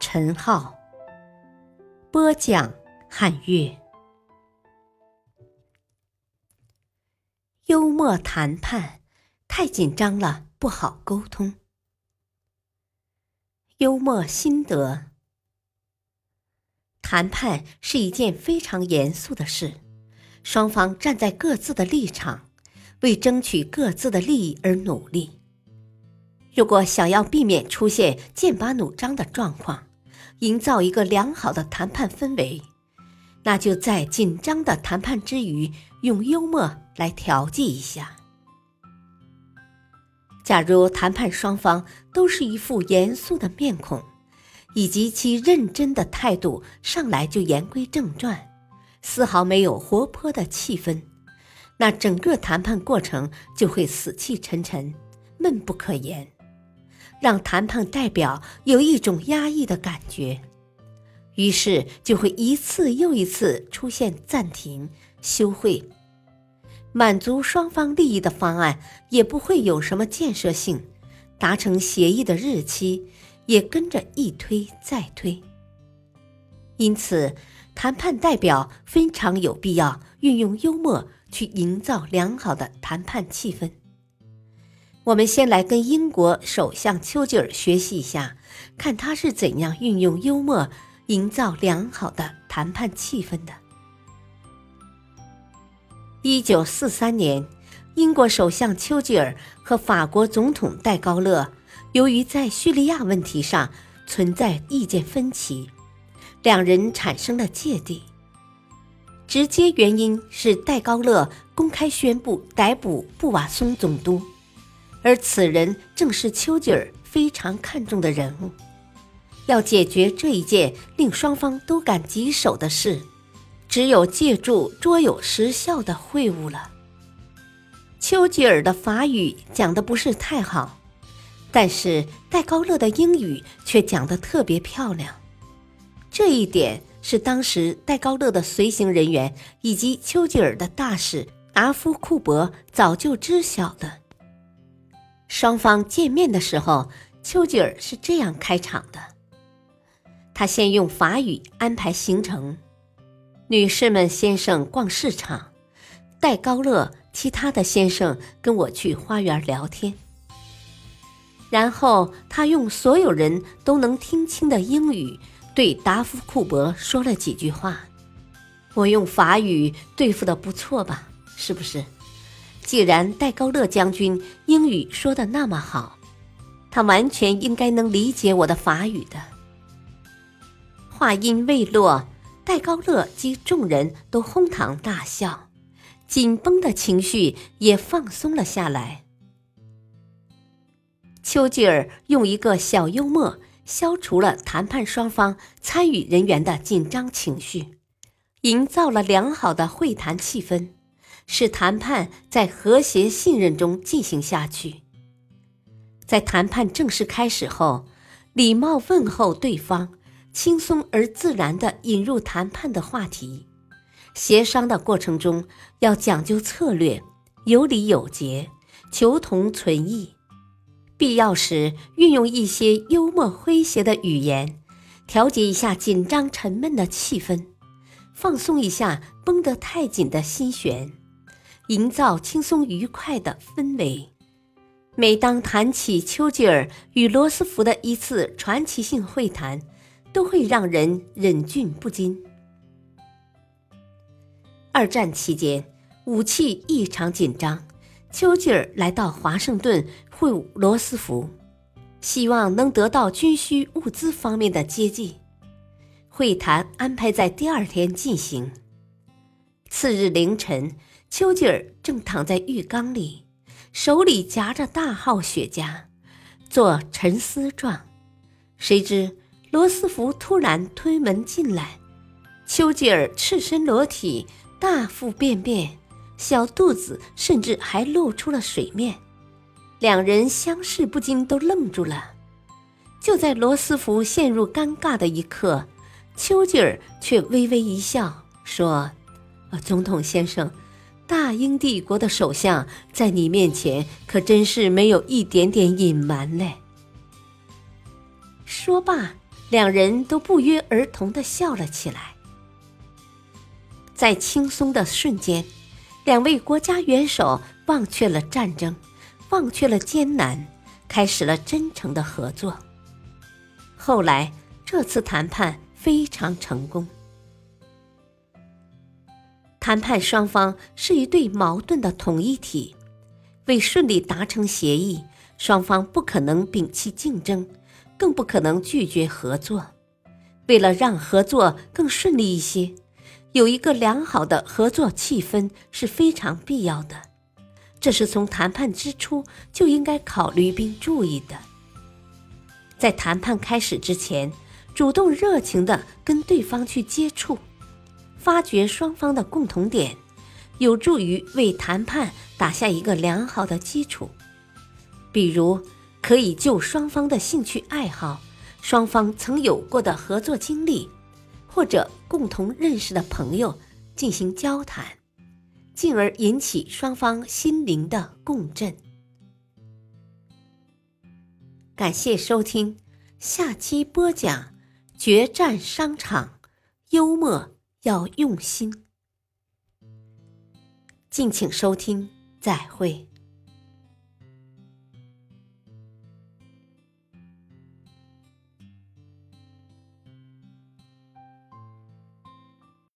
陈浩播讲，汉乐。幽默谈判太紧张了，不好沟通。幽默心得：谈判是一件非常严肃的事，双方站在各自的立场，为争取各自的利益而努力。如果想要避免出现剑拔弩张的状况，营造一个良好的谈判氛围，那就在紧张的谈判之余，用幽默来调剂一下。假如谈判双方都是一副严肃的面孔，以及其认真的态度，上来就言归正传，丝毫没有活泼的气氛，那整个谈判过程就会死气沉沉、闷不可言。让谈判代表有一种压抑的感觉，于是就会一次又一次出现暂停、休会，满足双方利益的方案也不会有什么建设性，达成协议的日期也跟着一推再推。因此，谈判代表非常有必要运用幽默去营造良好的谈判气氛。我们先来跟英国首相丘吉尔学习一下，看他是怎样运用幽默营造良好的谈判气氛的。一九四三年，英国首相丘吉尔和法国总统戴高乐由于在叙利亚问题上存在意见分歧，两人产生了芥蒂。直接原因是戴高乐公开宣布逮捕布瓦松总督。而此人正是丘吉尔非常看重的人物，要解决这一件令双方都感棘手的事，只有借助卓有时效的会晤了。丘吉尔的法语讲的不是太好，但是戴高乐的英语却讲得特别漂亮，这一点是当时戴高乐的随行人员以及丘吉尔的大使达夫库伯早就知晓的。双方见面的时候，丘吉尔是这样开场的：他先用法语安排行程，女士们、先生逛市场，戴高乐其他的先生跟我去花园聊天。然后他用所有人都能听清的英语对达夫库伯说了几句话。我用法语对付的不错吧？是不是？既然戴高乐将军英语说的那么好，他完全应该能理解我的法语的。话音未落，戴高乐及众人都哄堂大笑，紧绷的情绪也放松了下来。丘吉尔用一个小幽默消除了谈判双方参与人员的紧张情绪，营造了良好的会谈气氛。使谈判在和谐信任中进行下去。在谈判正式开始后，礼貌问候对方，轻松而自然地引入谈判的话题。协商的过程中要讲究策略，有礼有节，求同存异。必要时运用一些幽默诙谐的语言，调节一下紧张沉闷的气氛，放松一下绷得太紧的心弦。营造轻松愉快的氛围。每当谈起丘吉尔与罗斯福的一次传奇性会谈，都会让人忍俊不禁。二战期间，武器异常紧张，丘吉尔来到华盛顿会晤罗斯福，希望能得到军需物资方面的接济。会谈安排在第二天进行。次日凌晨。丘吉尔正躺在浴缸里，手里夹着大号雪茄，做沉思状。谁知罗斯福突然推门进来，丘吉尔赤身裸体，大腹便便，小肚子甚至还露出了水面。两人相视不禁都愣住了。就在罗斯福陷入尴尬的一刻，丘吉尔却微微一笑，说：“总统先生。”大英帝国的首相在你面前可真是没有一点点隐瞒嘞。说罢，两人都不约而同的笑了起来。在轻松的瞬间，两位国家元首忘却了战争，忘却了艰难，开始了真诚的合作。后来，这次谈判非常成功。谈判双方是一对矛盾的统一体，为顺利达成协议，双方不可能摒弃竞争，更不可能拒绝合作。为了让合作更顺利一些，有一个良好的合作气氛是非常必要的，这是从谈判之初就应该考虑并注意的。在谈判开始之前，主动热情的跟对方去接触。发掘双方的共同点，有助于为谈判打下一个良好的基础。比如，可以就双方的兴趣爱好、双方曾有过的合作经历，或者共同认识的朋友进行交谈，进而引起双方心灵的共振。感谢收听，下期播讲决战商场，幽默。要用心，敬请收听，再会。